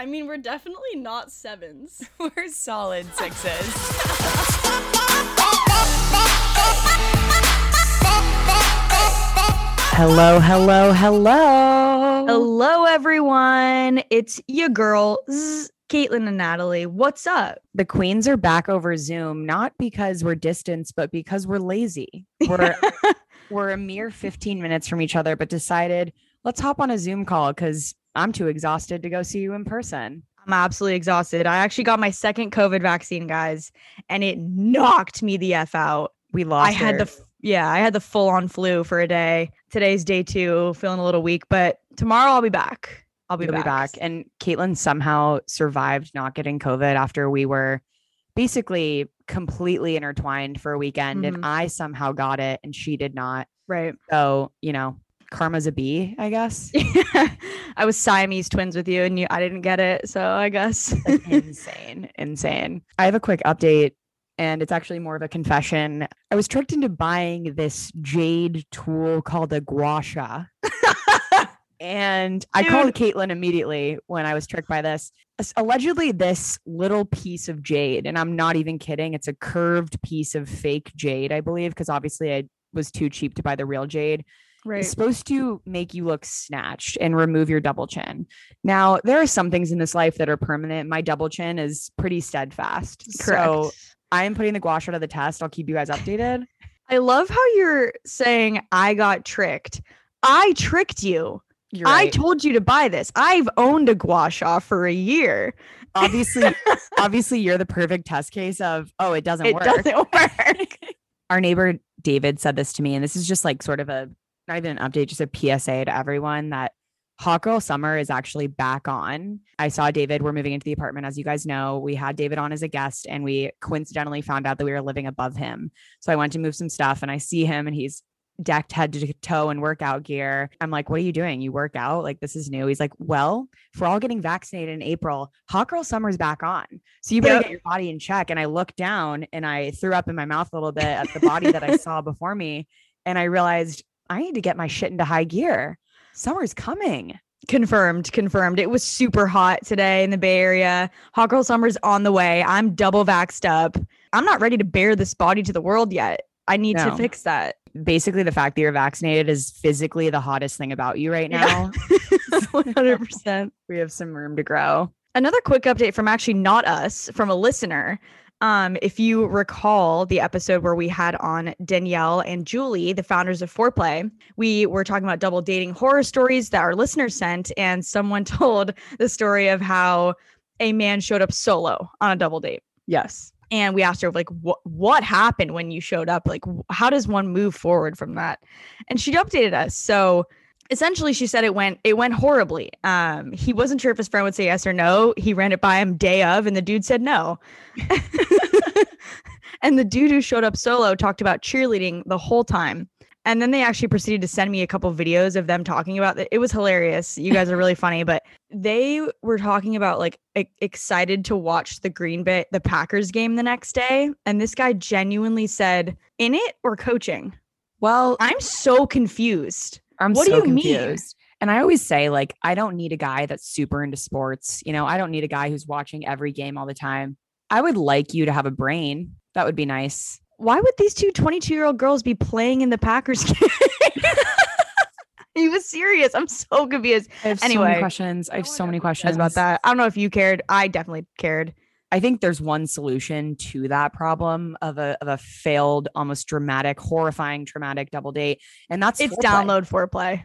I mean, we're definitely not sevens. We're solid sixes. hello, hello, hello. Hello, everyone. It's your girls, Kaitlan and Natalie. What's up? The queens are back over Zoom, not because we're distanced, but because we're lazy. We're we're a mere 15 minutes from each other, but decided let's hop on a Zoom call because I'm too exhausted to go see you in person. I'm absolutely exhausted. I actually got my second COVID vaccine, guys, and it knocked me the F out. We lost. I had the yeah, I had the full on flu for a day. Today's day two, feeling a little weak, but tomorrow I'll be back. I'll be back. be back. And Kaitlan somehow survived not getting COVID after we were basically completely intertwined for a weekend. Mhm. And I somehow got it and she did not. Right. So, you know, karma's a bee, I guess. I was Siamese twins with you, and you I didn't get it, so I guess. Like, insane, insane. I have a quick update. And it's actually more of a confession. I was tricked into buying this jade tool called a gua sha. And I called Kaitlan immediately when I was tricked by this. Allegedly, this little piece of jade, and I'm not even kidding, it's a curved piece of fake jade, I believe, because obviously I was too cheap to buy the real jade. Right. It's supposed to make you look snatched and remove your double chin. Now, there are some things in this life that are permanent. My double chin is pretty steadfast. Correct. So I am putting the gua sha to the test. I'll keep you guys updated. I love how you're saying I got tricked. I tricked you. You're I told you to buy this. I've owned a gua sha for a year. obviously, obviously, you're the perfect test case of, oh, it doesn't it work. doesn't work. our neighbor David said this to me, and this is just like sort of a not even an update, just a PSA to everyone that Hot Girl Summer is actually back on. I saw David. We're moving into the apartment, as you guys know. We had David on as a guest, and we coincidentally found out that we were living above him. So I went to move some stuff, and I see him, and he's decked head to toe in workout gear. I'm like, "What are you doing? You work out? Like this is new?" He's like, "Well, if we're all getting vaccinated in April, Hot Girl Summer's back on, so you better Yep. get your body in check." And I looked down, and I threw up in my mouth a little bit at the body that I saw before me, and I realized I need to get my shit into high gear. Summer's coming. confirmed, confirmed. It was super hot today in the Bay Area. Hot girl summer's on the way. I'm double vaxxed up. I'm not ready to bear this body to the world yet. I need No. to fix that. Basically, the fact that you're vaccinated is physically the hottest thing about you right Yeah. now. 100%. we have some room to grow. Another quick update from actually not us, from a listener. Um, if you recall the episode where we had on Danielle and Julie, the founders of Foreplay, we were talking about double dating horror stories that our listeners sent, and someone told the story of how a man showed up solo on a double date. Yes. And we asked her, like, what what happened when you showed up? Like, how does one move forward from that? And she updated us. So essentially she said it went it went horribly. Um he wasn't sure if his friend would say yes or no. He ran it by him day of and the dude said no. And the dude who showed up solo talked about cheerleading the whole time. And then they actually proceeded to send me a couple videos of them talking about it it was hilarious. You guys are really funny but they were talking about like e- excited to watch the green bay the packers game the next day. And this guy genuinely said in it or coaching? Well, i'm so confused I'm What do so you mean? And I always say, like, I don't need a guy that's super into sports. You know, I don't need a guy who's watching every game all the time. I would like you to have a brain. That would be nice. why would these two 22 year old girls be playing in the Packers game? he was serious. I'm so confused I have so many questions. I have so many questions about that. I don't know if you cared. I definitely cared. I think there's one solution to that problem of a of a failed, almost dramatic, horrifying, traumatic double date, and that's It's foreplay. download foreplay.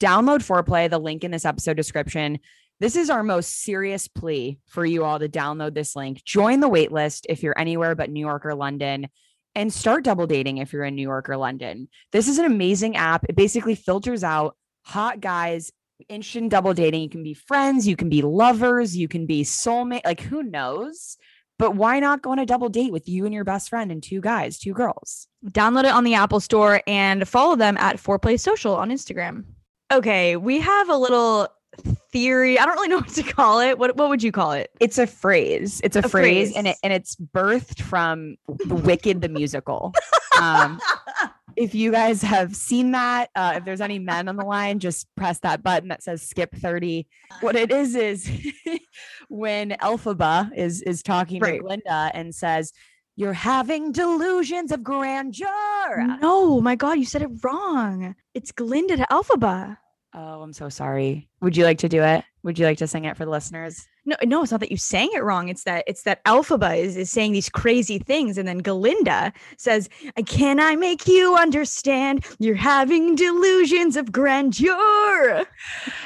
download foreplay the link in this episode description this is our most serious plea for you all to download this link join the wait list if you're anywhere but new york or london and start double dating if you're in new york or london this is an amazing app it basically filters out hot guys interested in double dating you can be friends you can be lovers you can be soulmate like who knows but why not go on a double date with you and your best friend and two guys two girls Download it on the Apple Store and follow them at Foreplay Social on Instagram. Okay, we have a little theory. I don't really know what to call it. What what would you call it? it's a phrase. It's a, A phrase, and it and it's birthed from the Wicked the musical. Um, if you guys have seen that, uh, if there's any men on the line, just press that button that says skip 30. What it is is when Elphaba is is talking Right. to Glinda and says, You're having delusions of grandeur. No, my God, you said it wrong. It's Glinda to Elphaba. Oh, I'm so sorry. Would you like to do it? Would you like to sing it for the listeners? No, no, it's not that you sang it wrong. It's that it's that Elphaba is, is saying these crazy things, and then Galinda says, can I make you understand? You're having delusions of grandeur."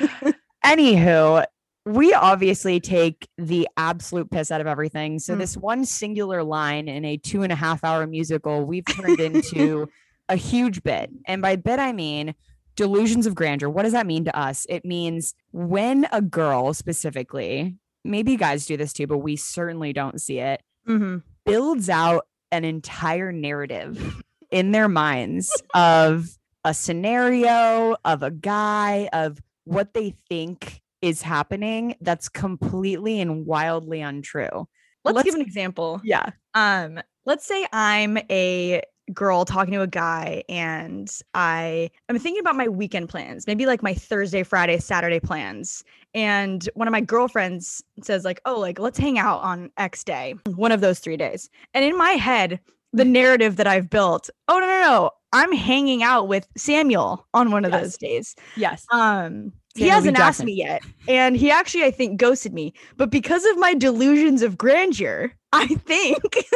Anywho, we obviously take the absolute piss out of everything. So Mm. this one singular line in a two and a half hour musical, we've turned into a huge bit. And by bit, I mean delusions of grandeur. What does that mean to us? It means when a girl specifically, maybe guys do this too, but we certainly don't see it, Mm-hmm. builds out an entire narrative in their minds of a scenario, of a guy, of what they think is happening that's completely and wildly untrue. Let's, Let's- give an example. Yeah. Um, let's say I'm a girl talking to a guy and I I'm thinking about my weekend plans, maybe like my Thursday, Friday, Saturday plans. And one of my girlfriends says like, "Oh, like let's hang out on X day, one of those 3 days." And in my head, the narrative that I've built, "Oh, no, no, no. I'm hanging out with Samuel on one of Yes. those days." Yes. Um, he hasn't asked me yet, and he actually, I think, ghosted me. But because of my delusions of grandeur, I think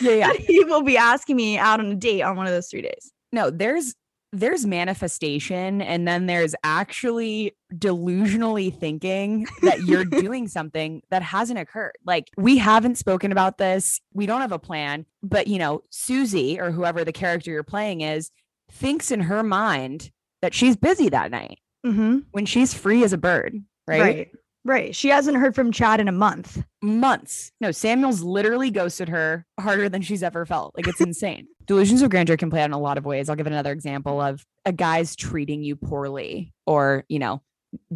Yeah, yeah. he will be asking me out on a date on one of those three days. No, there's there's manifestation and then there's actually delusionally thinking that you're doing something that hasn't occurred. Like we haven't spoken about this. We don't have a plan, but you know, Susie or whoever the character you're playing is thinks in her mind that she's busy that night Mm-hmm. when she's free as a bird, right? Right. right. She hasn't heard from Chad in a month. Months. No, Samuel's literally ghosted her harder than she's ever felt. Like it's insane. Delusions of grandeur can play out in a lot of ways. I'll give another example of a guy's treating you poorly or, you know,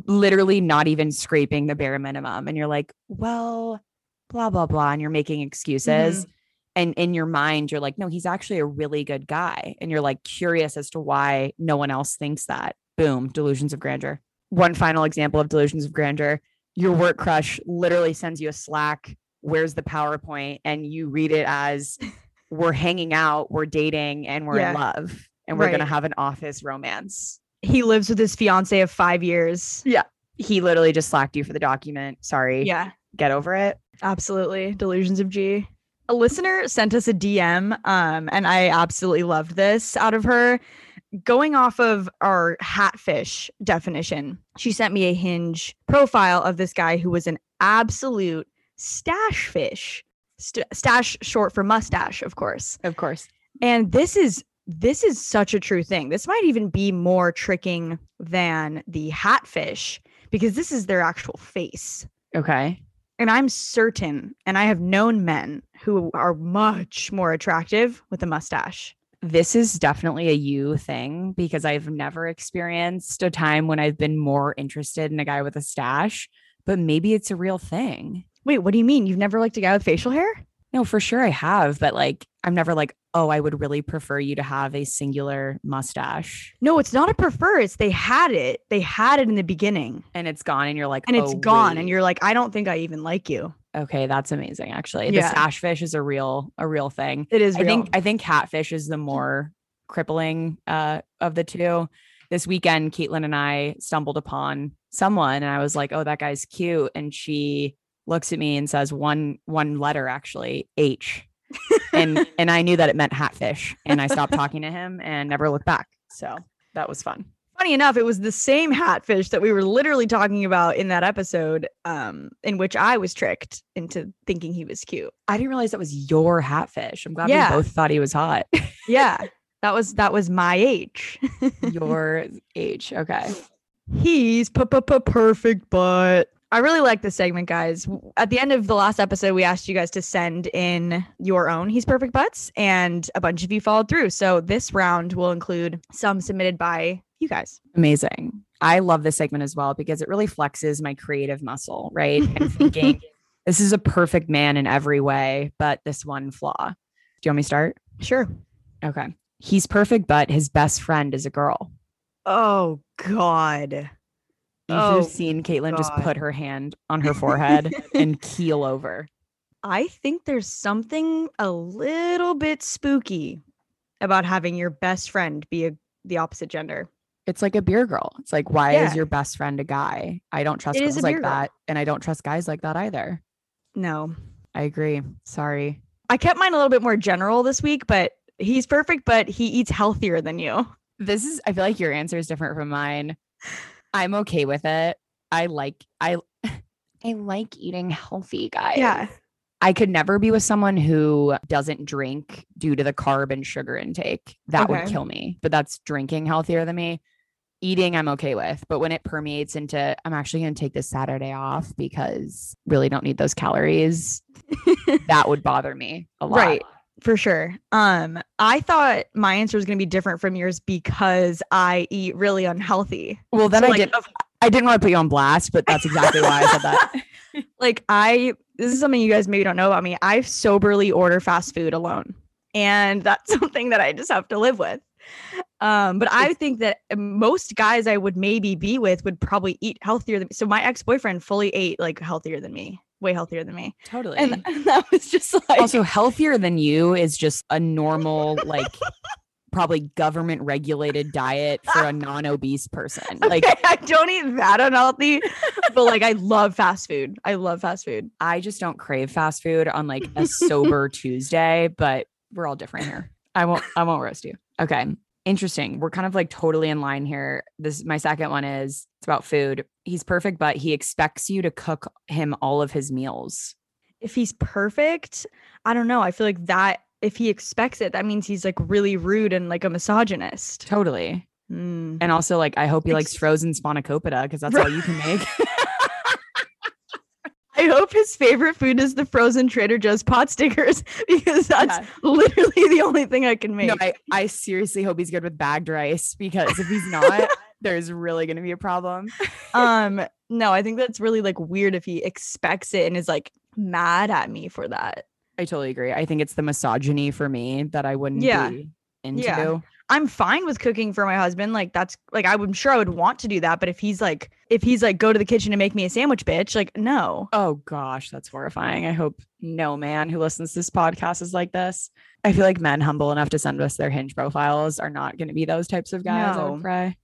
literally not even scraping the bare minimum. And you're like, well, blah, blah, blah. And you're making excuses. And in your mind, you're like, no, he's actually a really good guy. And you're like curious as to why no one else thinks that. Boom, delusions of grandeur. One final example of delusions of grandeur your work crush literally sends you a Slack, where's the PowerPoint? And you read it as we're hanging out, we're dating, and we're Yeah. in love. And we're going to have an office romance. He lives with his fiance of five years. Yeah. He literally just slacked you for the document. Sorry. Yeah, Get over it. absolutely. Delusions of G. A listener sent us a DM, um, and I absolutely loved this out of her. Going off of our hatfish definition, she sent me a hinge profile of this guy who was an absolute stache fish. St- stash short for mustache, of course. Of course. And this is this is such a true thing. This might even be more tricking than the hatfish because this is their actual face. Okay. And I'm certain, and I have known men who are much more attractive with a mustache. This is definitely a you thing because I've never experienced a time when I've been more interested in a guy with a stash, but maybe it's a real thing. Wait, what do you mean? You've never liked a guy with facial hair? No, for sure I have, but like I'm never like, oh, I would really prefer you to have a singular mustache No, it's not a prefer. It's they had it. They had it in the beginning and it's gone and you're like, and "Oh, it's gone. And you're like, I don't think I even like you. Okay, that's amazing actually. The Yeah. stache fish is a real a real thing. It is I think I think catfish is the more crippling uh of the two. This weekend, Kaitlan and I stumbled upon someone and I was like, oh, that guy's cute. And she looks at me and says one one letter actually, H. and and I knew that it meant hatfish. And I stopped talking to him and never looked back. So that was fun. Funny enough, it was the same hatfish that we were literally talking about in that episode, um, in which I was tricked into thinking he was cute. I didn't realize that was your hatfish. I'm glad Yeah. we both thought he was hot. Yeah, that was that was my age. your age. Okay. He's perfect butt. I really like this segment, guys. At the end of the last episode, we asked you guys to send in your own He's Perfect Butts, and a bunch of you followed through. So this round will include some submitted by you guys. Amazing. I love this segment as well because it really flexes my creative muscle, right? Thinking this is a perfect man in every way, but this one flaw. Do you want me to start? Sure. Okay. He's perfect, but his best friend is a girl. Oh God. You should Oh, have seen Kaitlan just put her hand on her forehead and keel over. I think there's something a little bit spooky about having your best friend be a, the opposite gender. It's like a beer girl. It's like, why Yeah. is your best friend a guy? I don't trust It girls like girl. that. And I don't trust guys like that either. No. I agree. Sorry. I kept mine a little bit more general this week, but he's perfect, but he eats healthier than you. This is I feel like your answer is different from mine. I'm okay with it. I like I I like eating healthy, guys. Yeah. I could never be with someone who doesn't drink due to the carb and sugar intake. That would kill me. But that's drinking healthier than me. Eating, I'm okay with. But when it permeates into, I'm actually going to take this Saturday off because really don't need those calories. that would bother me a lot. Right. For sure. Um, I thought my answer was gonna be different from yours because I eat really unhealthy. Well, then So, I like, didn't. I didn't want to put you on blast, but that's exactly why I said that. like I this is something you guys maybe don't know about me. I soberly order fast food alone. And that's something that I just have to live with. Um, but I think that most guys I would maybe be with would probably eat healthier than me. So my ex-boyfriend fully ate like healthier than me, way healthier than me. Totally. And, and that was just like also, healthier than you is just a normal, like, probably government regulated diet for a non obese person. Like, I don't eat that unhealthy, but like I love fast food. I love fast food. I just don't crave fast food on like a sober Tuesday, but we're all different here. I won't I won't roast you. Okay. Interesting. We're kind of like totally in line here. This my second one is it's about food. He's perfect, but he expects you to cook him all of his meals. if he's perfect, I don't know. I feel like that if he expects it, that means he's like really rude and like a misogynist. Totally. Mm. And also like I hope he likes frozen spanakopita because that's all you can make. I hope his favorite food is the frozen Trader Joe's pot stickers because that's Yeah. literally the only thing I can make. No, I, I seriously hope he's good with bagged rice because if he's not, there's really gonna be a problem. um, no, I think that's really like weird if he expects it and is like mad at me for that. I totally agree. I think it's the misogyny for me that I wouldn't Yeah. be into. Yeah. I'm fine with cooking for my husband. Like that's like I'm sure I would want to do that, but if he's like if he's like go to the kitchen and make me a sandwich, bitch, like no. Oh gosh, that's horrifying. I hope no man who listens to this podcast is like this. I feel like men humble enough to send us their hinge profiles are not going to be those types of guys. I No. would cry.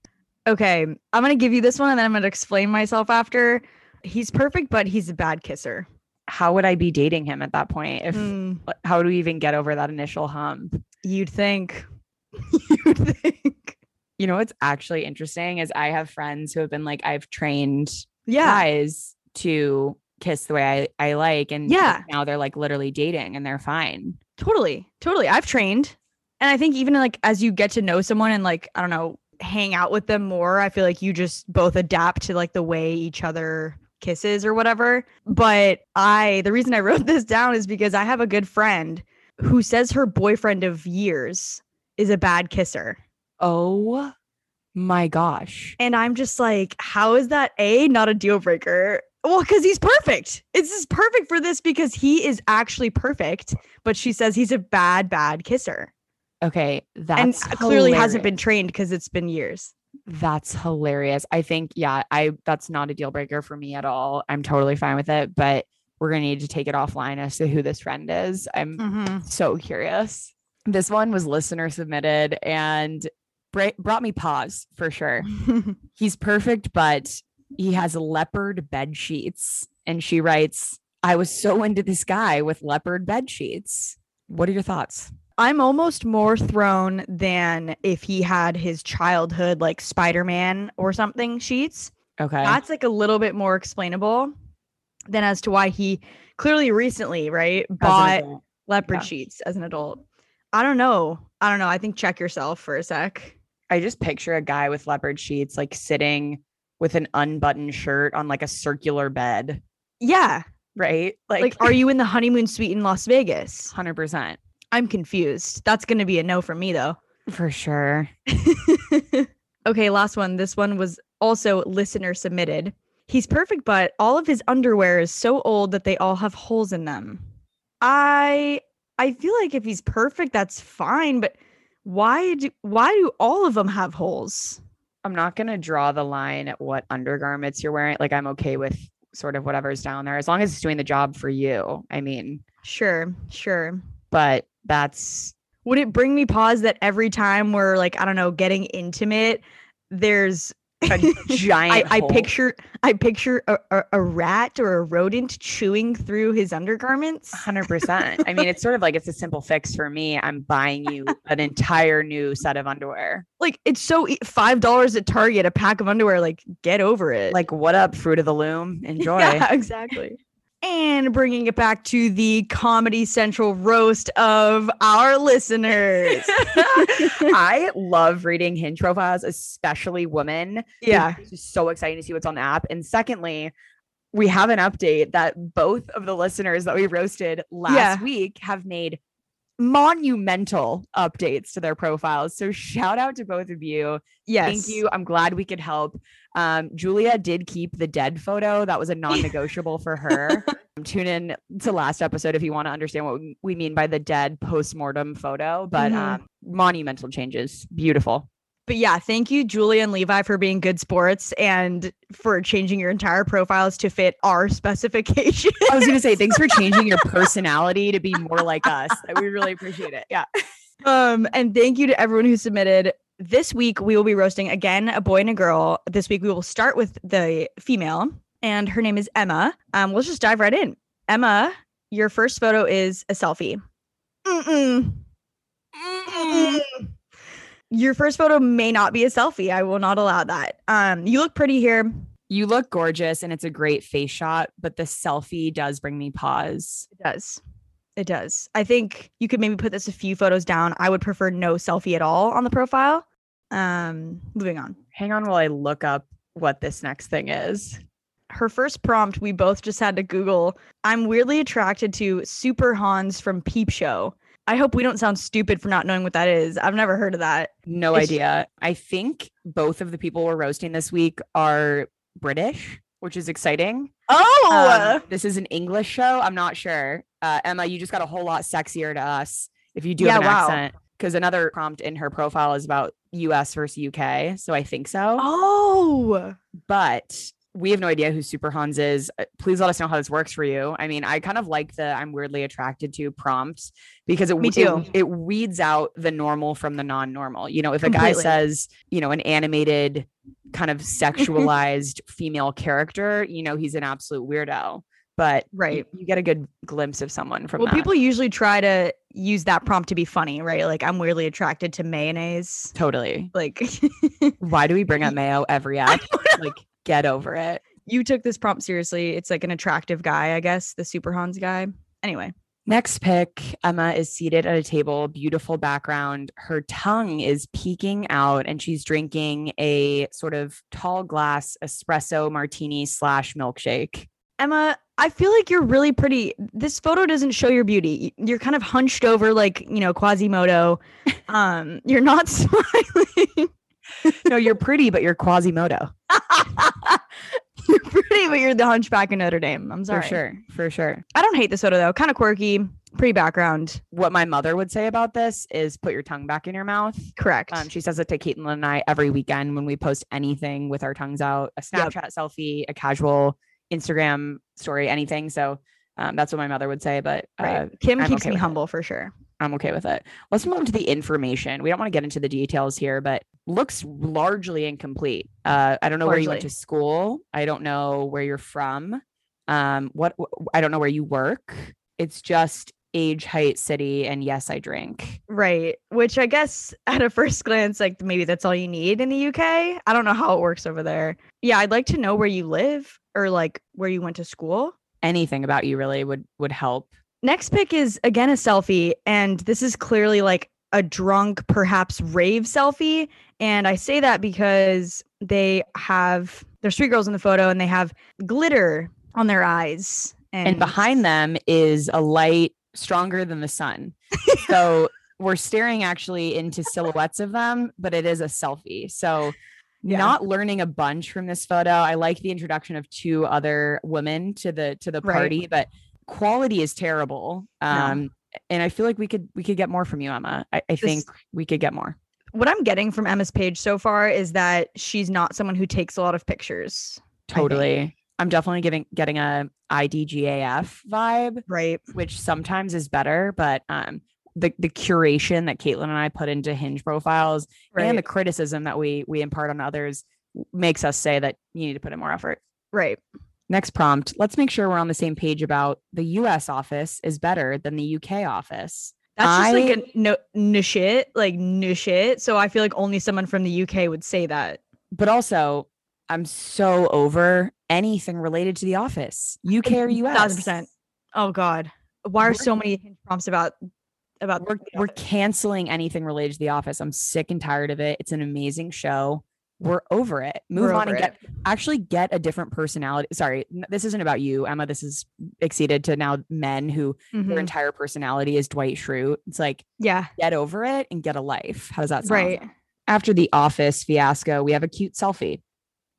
Okay, I'm gonna give you this one and then I'm gonna explain myself after. He's perfect, but he's a bad kisser. How would I be dating him at that point? If Mm, how do we even get over that initial hump? you'd think. you'd think. You know what's actually interesting is I have friends who have been like I've trained Yeah. guys to kiss the way I, I like and Yeah. now they're like literally dating and they're fine. Totally. Totally. I've trained. And I think even like as you get to know someone and like, I don't know, hang out with them more, I feel like you just both adapt to like the way each other kisses or whatever. But I, the reason I wrote this down is because I have a good friend who says her boyfriend of years is a bad kisser. Oh my gosh. And I'm just like, how is that A, not a deal breaker? Well, because he's perfect. It's just perfect for this because he is actually perfect, but she says he's a bad, bad kisser. Okay, that's and uh, clearly hasn't been trained because it's been years. That's hilarious. I think, yeah, I that's not a deal breaker for me at all. I'm totally fine with it, but we're gonna need to take it offline as to who this friend is. I'm Mm-hmm. so curious. This one was listener submitted and brought me pause for sure. He's perfect, but he has leopard bed sheets. And she writes, I was so into this guy with leopard bed sheets. What are your thoughts? I'm almost more thrown than if he had his childhood like Spider-Man or something sheets. Okay. That's like a little bit more explainable than as to why he clearly recently, right, bought leopard yeah. sheets as an adult. I don't know. I don't know. I think check yourself for a sec. I just picture a guy with leopard sheets like sitting with an unbuttoned shirt on like a circular bed, Yeah. right? Like, Like, are you in the honeymoon suite in Las Vegas? 100% I'm confused. That's going to be a no for me though. for sure. okay, last one. This one was also listener submitted. He's perfect, but all of his underwear is so old that they all have holes in them. I I feel like if he's perfect, that's fine, but Why do why do all of them have holes? I'm not going to draw the line at what undergarments you're wearing. Like, I'm okay with sort of whatever's down there as long as it's doing the job for you. I mean, Sure, sure. but that's Would it bring me pause that every time we're like, I don't know, getting intimate, there's a I, giant. I hole. picture I picture a, a, a rat or a rodent chewing through his undergarments. 100%. I mean, it's sort of like it's a simple fix for me. I'm buying you an entire new set of underwear. Like it's so five dollars at Target, a pack of underwear. Like get over it. Like, what up, fruit of the loom? Enjoy. Yeah, exactly. And bringing it back to the Comedy Central roast of our listeners. I love reading hinge profiles, especially women. yeah. It's so exciting to see what's on the app. And secondly, we have an update that both of the listeners that we roasted last Yeah. week have made monumental updates to their profiles. So shout out to both of you. Yes. Thank you. I'm glad we could help. Um, Julia did keep the dead photo. That was a non-negotiable for her. Tune in to last episode if you want to understand what we- mean by the dead post-mortem photo. But Mhm. um, monumental changes. Beautiful. But yeah, thank you, Julia and Levi, for being good sports and for changing your entire profiles to fit our specifications. I was gonna say thanks for changing your personality to be more like us. We really appreciate it. Yeah. Um, and thank you to everyone who submitted. This week we will be roasting again a boy and a girl. This week we will start with the female, and her name is Emma. Um, let's just dive right in. Emma, your first photo is a selfie. Mm-mm. Mm-mm. Your first photo may not be a selfie. I will not allow that. Um, you look pretty here. You look gorgeous and it's a great face shot, but the selfie does bring me pause. It does. It does. I think you could maybe put this a few photos down. I would prefer no selfie at all on the profile. Um, moving on. Hang on while I look up what this next thing is. Her first prompt, we both just had to Google. I'm weirdly attracted to Super Hans from Peep Show. I hope we don't sound stupid for not knowing what that is. I've never heard of that. No It's- idea. I think both of the people we're roasting this week are British, which is exciting. Oh, Um, this is an English show. I'm not sure. Uh, Emma, you just got a whole lot sexier to us if you do have an wow. accent. Because another prompt in her profile is about US versus UK. So I think so. oh, But we have no idea who Super Hans is. Uh, Please let us know how this works for you. I mean, I kind of like the I'm weirdly attracted to prompts because it, Me it- too. it, weeds out the normal from the non normal. You know, if a guy says, you know, an animated kind of sexualized female character, you know, he's an absolute weirdo. But you- Right. you, get a good glimpse of someone from well, that. people usually try to use that prompt to be funny, right? Like, I'm weirdly attracted to mayonnaise. totally. Like, Why do we bring up mayo every act? like, get over it. you took this prompt seriously. It's like an attractive guy, I guess, the Super Hans guy. Anyway, Next pick Emma is seated at a table, beautiful background. Her tongue is peeking out, and she's drinking a sort of tall glass espresso martini slash milkshake. Emma, I feel like you're really pretty. This photo doesn't show your beauty. You're kind of hunched over, like you know, Quasimodo. Um, you're not smiling. No, you're pretty, but you're Quasimodo. you're pretty, but you're the Hunchback of Notre Dame. I'm sorry. For sure. For sure. I don't hate the soda though. Kind of quirky, pretty background. What my mother would say about this is put your tongue back in your mouth. Correct. Um, she says it to Kaitlan and I every weekend when we post anything with our tongues out a Yep. Snapchat selfie, a casual Instagram story, anything. So um, that's what my mother would say. But uh, right. Kim I'm keeps okay me with it. humble for sure. I'm okay with it. Let's move on to the information. We don't want to get into the details here, but looks largely incomplete. Uh, I don't know where you went to school. I don't know where you're from. Um, what I don't know where you work. It's just age, height, city, and yes, I drink. Right. Which I guess at a first glance, like maybe that's all you need in the UK. I don't know how it works over there. Yeah, I'd like to know where you live or like where you went to school. Anything about you really would would help. Next pick is again a selfie, and this is clearly like a drunk, perhaps rave selfie. And I say that because they have there's three girls in the photo and they have glitter on their eyes. And, And behind them is a light stronger than the sun. so we're staring actually into silhouettes of them, but it is a selfie. So Yeah. not learning a bunch from this photo. I like the introduction of two other women to the to the Right. party, but quality is terrible. Um and I feel like we could we could get more from you, Emma. I, I think we could get more. What I'm getting from Emma's page so far is that she's not someone who takes a lot of pictures. Totally. I'm definitely giving getting a IDGAF vibe, Right. which sometimes is better, but um the the curation that Kaitlan and I put into hinge profiles Right. and the criticism that we we impart on others makes us say that you need to put in more effort. right. Next prompt. Let's make sure we're on the same page about the US office is better than the UK office. That's just I- like a no, no shit, like no shit. So I feel like only someone from the UK would say that. But also, I'm so over anything related to the office. UK or US. Thousand percent. Oh God. Why are We're- so many hinge prompts about about We're we're canceling anything related to the office. I'm sick and tired of it. It's an amazing show. We're over it. Move We're on and get actually get a different personality. Sorry, this isn't about you, Emma. This is exceeded to now men who their Mhm. entire personality is Dwight Schrute. It's like Yeah. get over it and get a life. How does that sound? Right. After the office fiasco, we have a cute selfie.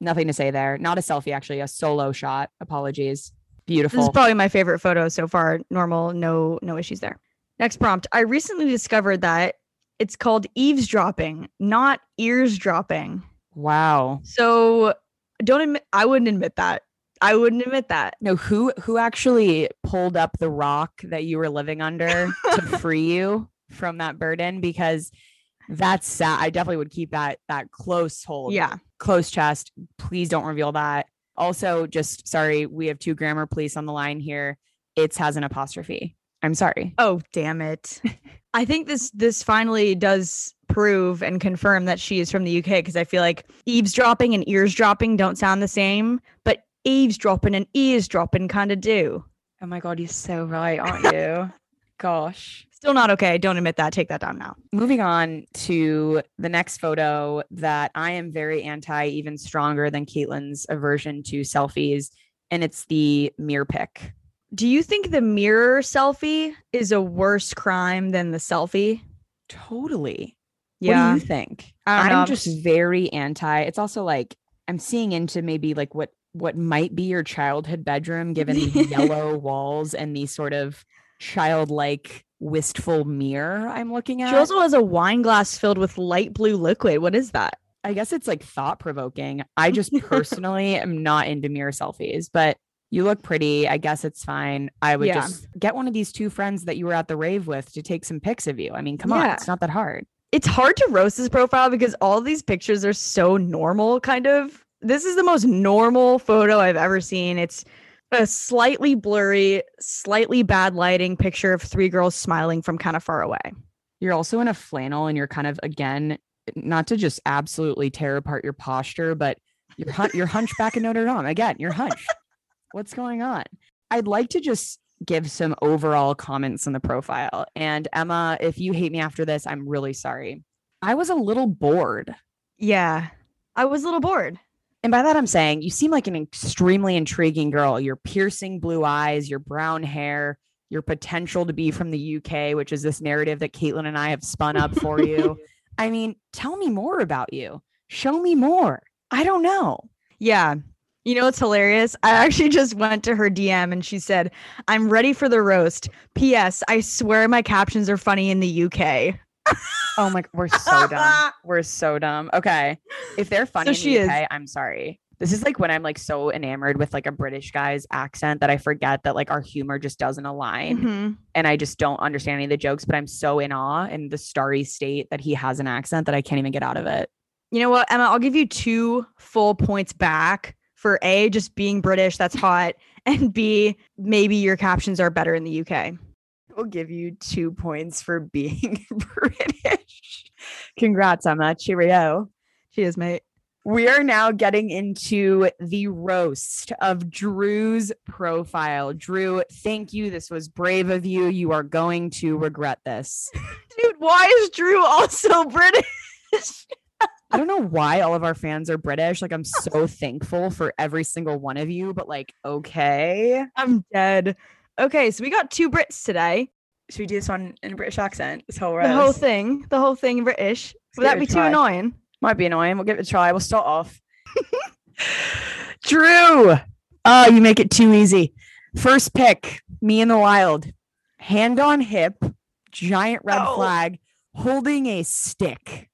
Nothing to say there. Not a selfie, actually, a solo shot. Apologies. Beautiful. This is probably my favorite photo so far. Normal, no, no issues there. Next prompt. I recently discovered that it's called eavesdropping, not earsdropping. Wow. So don't admit I wouldn't admit that. I wouldn't admit that. No, who who actually pulled up the rock that you were living under to free you from that burden? Because that's sad. I definitely would keep that that close hold. Yeah. Close chest. Please don't reveal that. Also, just sorry, we have two grammar police on the line here. It's has an apostrophe. I'm sorry. Oh, damn it. I think this this finally does prove and confirm that she is from the UK because I feel like eavesdropping and earsdropping don't sound the same, but eavesdropping and eavesdropping kind of do. Oh my god, you're so right, aren't you? Gosh. Still not okay. Don't admit that. Take that down now. Moving on to the next photo that I am very anti, even stronger than Kaitlan's aversion to selfies, and it's the mirror pick. Do you think the mirror selfie is a worse crime than the selfie? Totally. Yeah. What do you think? Know, I'm I'm just very anti. It's also like I'm seeing into maybe like what what might be your childhood bedroom, given the yellow walls and the sort of childlike wistful mirror I'm looking at. She also has a wine glass filled with light blue liquid. What is that? I guess it's like thought provoking. I just personally am not into mirror selfies, but you look pretty. I guess it's fine. I would Yeah. just get one of these two friends that you were at the rave with to take some pics of you. I mean, come on, it's not that hard. It's hard to roast this profile because all these pictures are so normal, kind of. This is the most normal photo I've ever seen. It's a slightly blurry, slightly bad lighting picture of three girls smiling from kind of far away. You're also in a flannel and you're kind of again, not to just absolutely tear apart your posture, but you're hun- you're in Notre Dame. Again, you're hunched. What's going on? I'd like to just give some overall comments on the profile. And Emma, if you hate me after this, I'm really sorry. I was a little bored. Yeah. I was a little bored. And by that, I'm saying you seem like an extremely intriguing girl. Your piercing blue eyes, your brown hair, your potential to be from the UK, which is this narrative that Kaitlan and I have spun up for you. I mean, tell me more about you. Show me more. I don't know. Yeah. You know what's hilarious? I actually just went to her DM and she said, I'm ready for the roast. P.S. I swear my captions are funny in the UK. Oh my, we're so dumb. We're so dumb. Okay. If they're funny in she the is. UK, I'm sorry. This is like when I'm like so enamored with like a British guy's accent that I forget that like our humor just doesn't align. Mhm. and I just don't understand any of the jokes, but I'm so in awe in the starry state that he has an accent that I can't even get out of it. You know what, Emma? I'll give you two full points back for A, just being British. That's hot. And B, maybe your captions are better in the UK. We'll give you two points for being British. Congrats, Emma. Cheerio. Cheers, mate. We are now getting into the roast of Drew's profile. Drew, thank you. This was brave of you. You are going to regret this. Dude, why is Drew also British? I don't know why all of our fans are British. Like, I'm so thankful for every single one of you, but like, okay. I'm dead. Okay, so we got two Brits today. Should we do this one in a British accent? This whole The whole thing, the whole thing British. Would that be too try. annoying? Might be annoying. We'll give it a try. We'll start off. Drew. Oh, you make it too easy. First pick, me in the wild. hand on hip, giant red Oh. flag, holding a stick.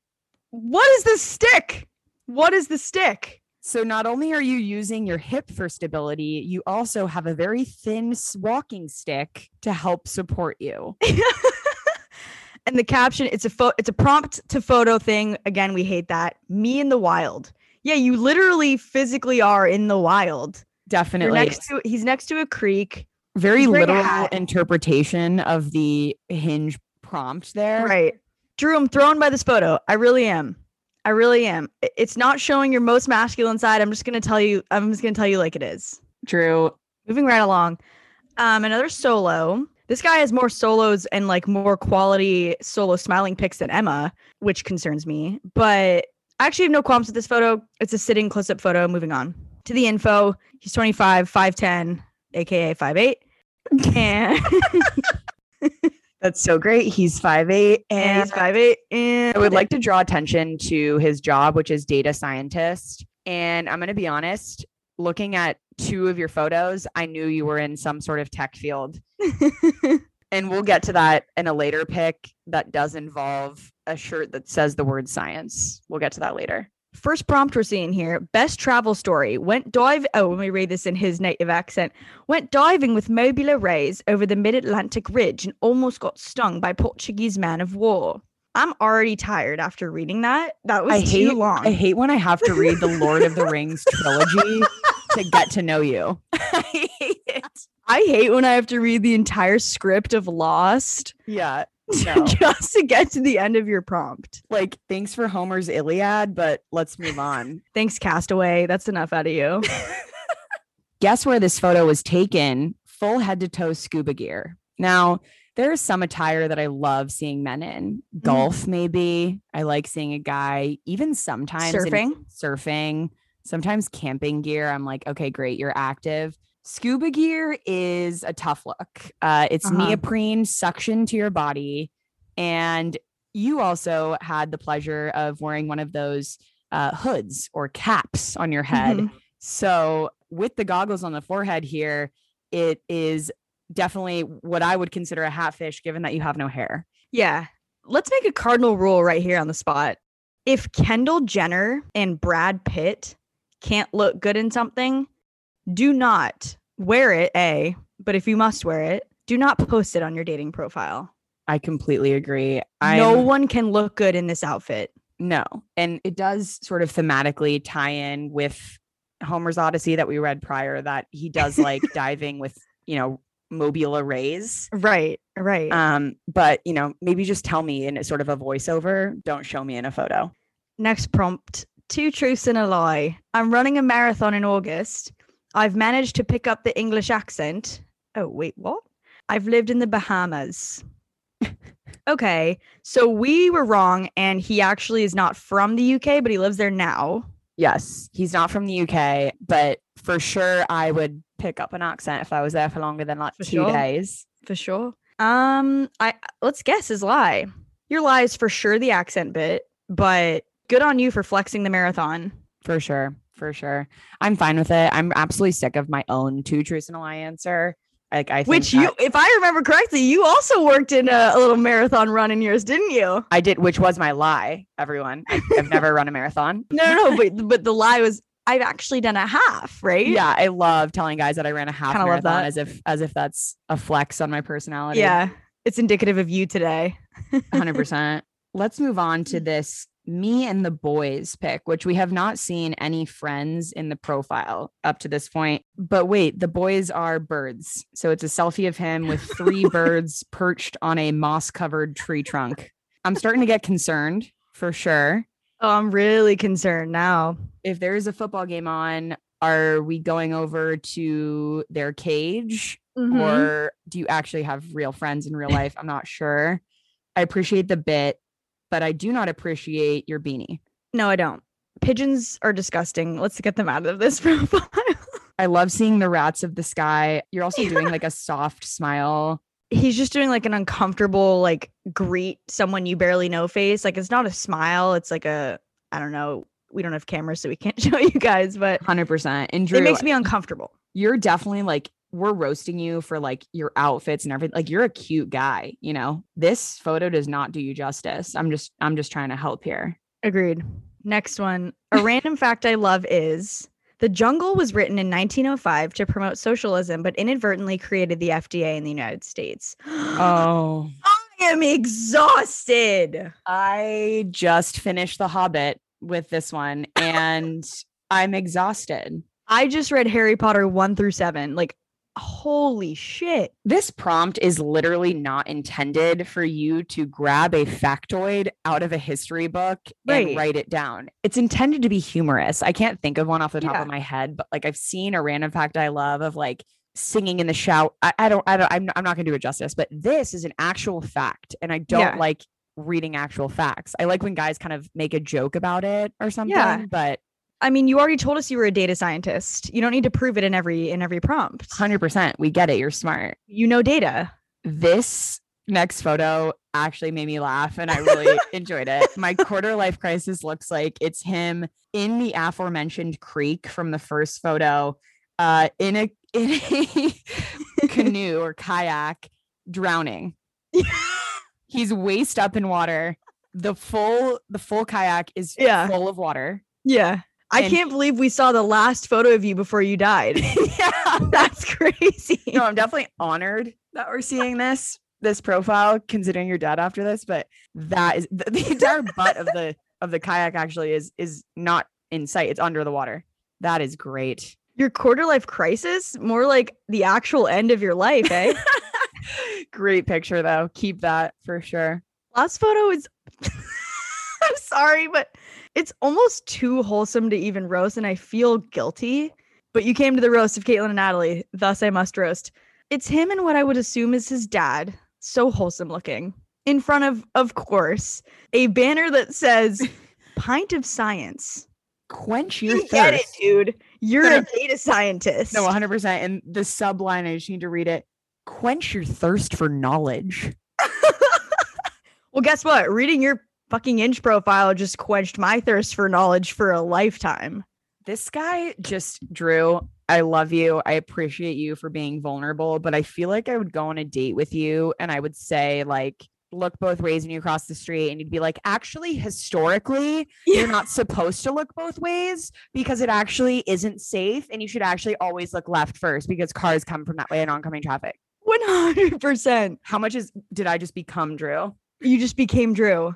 What is the stick? What is the stick? So not only are you using your hip for stability, you also have a very thin walking stick to help support you. and the caption it's a pho- it's a prompt to photo thing again we hate that me in the wild yeah you literally physically are in the wild Definitely. next to he's next to a creek very he's wearing a literal interpretation of the hinge prompt there. right drew i'm thrown by this photo. I really am. I really am. It's not showing your most masculine side. I'm just gonna tell you i'm just gonna tell you like it is. Drew, moving right along. Um another solo. This guy has more solos and like more quality solo smiling pics than emma which concerns me. But i actually have no qualms with this photo. It's a sitting close-up photo. Moving on. To the info. He's 25 510 aka 58 and, that's so great. He's 5'8 and and he's 58 and I would like to draw attention to his job, which is data scientist. And I'm going to be honest, looking at two of your photos, I knew you were in some sort of tech field. And we'll get to that in a later pick that does involve a shirt that says the word science. We'll get to that later. First prompt we're seeing here best travel story. Went dive. Oh, let me read this in his native accent. Went diving with Mobile Rays over the mid Atlantic ridge and almost got stung by Portuguese man of war. I'm already tired after reading that. That was I too hate long. I hate when I have to read the Lord of the Rings trilogy to get to know you. I hate it. I hate when I have to read the entire script of Lost Yeah. No. just to get to the end of your prompt. like thanks for Homer's Iliad, but let's move on. Thanks, Castaway. That's enough out of you. guess where this photo was taken? Full head to toe scuba gear. Now, there is some attire that I love seeing men in. Mm. Golf, maybe. I like seeing a guy, even sometimes Surfing? surfing, sometimes camping gear. I'm like, okay, great, you're active. Scuba gear is a tough look. Uh, it's Uh-huh. neoprene suction to your body. And you also had the pleasure of wearing one of those uh, hoods or caps on your head. Mhm. So with the goggles on the forehead here, it is definitely what I would consider a hatfish, given that you have no hair. Yeah. Let's make a cardinal rule right here on the spot. If Kendall Jenner and Brad Pitt can't look good in something, do not wear it, A, but if you must wear it, do not post it on your dating profile. I completely agree. no I'm- one can look good in this outfit. no, and it does sort of thematically tie in with Homer's Odyssey that we read prior. That he does like diving with you know mobile arrays. Right, right. Um, but you know maybe just tell me in a sort of a voiceover. Don't show me in a photo. Next prompt Two truths and a lie. I'm running a marathon in August. I've managed to pick up the English accent. Oh, wait, what? I've lived in the Bahamas. okay, so we were wrong, and he actually is not from the UK, but he lives there now. Yes, he's not from the UK, but for sure I would pick up an accent if I was there for longer than like For two sure. days. For sure. Um, I let's guess his lie. Your lie is for sure the accent bit, but good on you for flexing the marathon. For sure. For sure. I'm fine with it. I'm absolutely sick of my own two truths and a lie answer. Like I think Which you, that- if I remember correctly, you also worked in a, a little marathon run in yours, didn't you? I did, which was my lie, everyone. I, I've never run a marathon. No, no, no, but but the lie was I've actually done a half, right? Yeah, I love telling guys that I ran a half Kinda marathon as if as if that's a flex on my personality. Yeah. It's indicative of you today. 100%. Let's move on to this me and the boys pick, which we have not seen any friends in the profile up to this point. But wait, the boys are birds. So it's a selfie of him with three birds perched on a moss covered tree trunk. I'm starting to get concerned for sure. Oh, I'm really concerned now. If there is a football game on, are we going over to their cage Mhm. or do you actually have real friends in real life? I'm not sure. I appreciate the bit, but I do not appreciate your beanie. no, I don't. Pigeons are disgusting. Let's get them out of this profile. I love seeing the rats of the sky. You're also doing like a soft smile. He's just doing like an uncomfortable, like greet someone you barely know face. Like it's not a smile. It's like a, I don't know. We don't have cameras, so we can't show you guys, but 100%. And Drew, it makes me uncomfortable. you're definitely like we're roasting you for like your outfits and everything. Like you're a cute guy, you know. This photo does not do you justice. I'm just I'm just trying to help here. Agreed. Next one. A random fact I love is the jungle was written in 1905 to promote socialism, but inadvertently created the FDA in the United States. Oh. I am exhausted. I just finished The Hobbit with this one and I'm exhausted. I just read Harry Potter 1 through 7. Like, holy shit. This prompt is literally not intended for you to grab a factoid out of a history book Right. and write it down. It's intended to be humorous. I can't think of one off the top Yeah. of my head, but like I've seen a random fact I love of like singing in the shower. I, I don't, I don't, I'm, I'm not going to do it justice, but this is an actual fact. And I don't Yeah. like reading actual facts. I like when guys kind of make a joke about it or something, yeah. but I mean, you already told us you were a data scientist. You don't need to prove it in every in every prompt. 100%, we get it. You're smart. You know data. this next photo actually made me laugh and I really enjoyed it. My quarter life crisis looks like it's him in the aforementioned creek from the first photo, uh, in a in a canoe or kayak, drowning. He's waist up in water. The full the full kayak is Yeah. full of water. Yeah. I And- can't believe we saw the last photo of you before you died. yeah. That's crazy. no, I'm definitely honored that we're seeing this this profile, considering you're dead after this. But that is the, the entire butt of the of the kayak actually is is not in sight. It's under the water. That is great. Your quarter life crisis, more like the actual end of your life, eh? great picture though. Keep that for sure. Last photo is I'm sorry, but it's almost too wholesome to even roast, and I feel guilty. But you came to the roast of Kaitlan and Natalie, thus I must roast. It's him and what I would assume is his dad, so wholesome looking, in front of, of course, a banner that says "Pint of Science." Quench your You get it, dude. You're a data scientist. No, 100. percent And the subline, I just need to read it. Quench your thirst for knowledge. well, guess what? Reading your fucking Hinge profile just quenched my thirst for knowledge for a lifetime. this guy just Drew. I love you. I appreciate you for being vulnerable, but I feel like I would go on a date with you and I would say like look both ways when you cross the street and you'd be like actually historically you're not supposed to look both ways because it actually isn't safe and you should actually always look left first because cars come from that way in oncoming traffic. One hundred percent. How much is did I just become Drew? You just became Drew.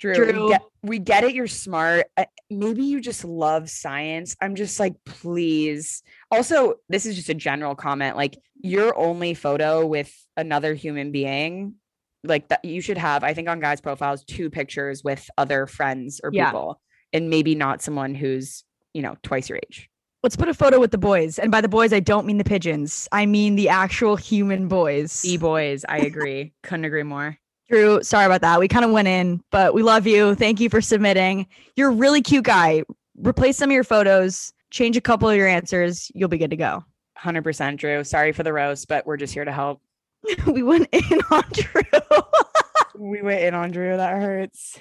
Drew, Drew. We, get, we get it. You're smart. Uh, maybe you just love science. I'm just like, please. Also, this is just a general comment. Like, your only photo with another human being, like that, you should have. I think on guys' profiles, two pictures with other friends or Yeah. people, and maybe not someone who's you know twice your age. Let's put a photo with the boys. And by the boys, I don't mean the pigeons. I mean the actual human boys. E boys, I agree. Couldn't agree more. Drew, sorry about that. We kind of went in, but we love you. Thank you for submitting. You're a really cute guy. Replace some of your photos, change a couple of your answers. You'll be good to go. Hundred percent, Drew. Sorry for the roast, but we're just here to help. we went in on Drew. We went in on Drew. That hurts.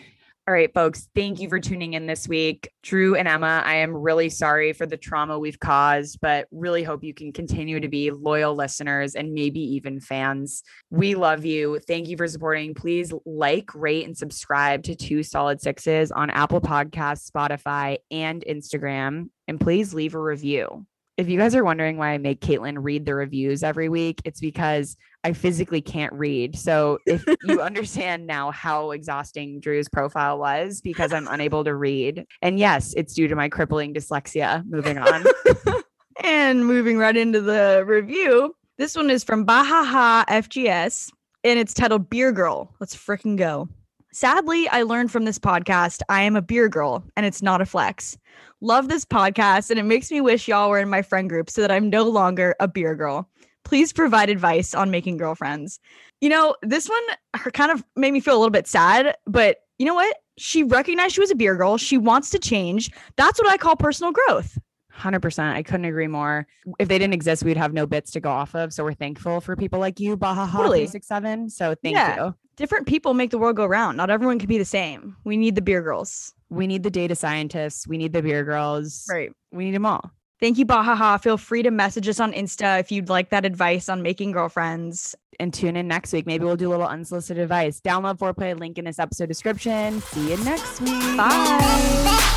All right, folks. Thank you for tuning in this week. Drew and Emma, I am really sorry for the trauma we've caused, but really hope you can continue to be loyal listeners and maybe even fans. We love you. Thank you for supporting. Please like, rate, and subscribe to Two Solid Sixes on Apple Podcasts, Spotify, and Instagram. And please leave a review. If you guys are wondering why I make Kaitlan read the reviews every week, it's because I physically can't read. So if you understand now how exhausting Drew's profile was because I'm unable to read. And yes, it's due to my crippling dyslexia. Moving on. And moving right into the review, this one is from Bahaha FGS and it's titled Beer Girl. Let's freaking go. Sadly, I learned from this podcast I am a beer girl and it's not a flex. Love this podcast and it makes me wish y'all were in my friend group so that I'm no longer a beer girl. Please provide advice on making girlfriends. You know, this one her kind of made me feel a little bit sad, but you know what? She recognized she was a beer girl. She wants to change. That's what I call personal growth. 100%. I couldn't agree more. If they didn't exist, we'd have no bits to go off of. So we're thankful for people like you, Bahaha Totally. 367. So thank Yeah. you. different people make the world go round. Not everyone can be the same. We need the beer girls. We need the data scientists. We need the beer girls. Right. We need them all. Thank you, Bahaha. Feel free to message us on Insta if you'd like that advice on making girlfriends. And tune in next week. Maybe we'll do a little unsolicited advice. Download foreplay link in this episode description. See you next week. Bye.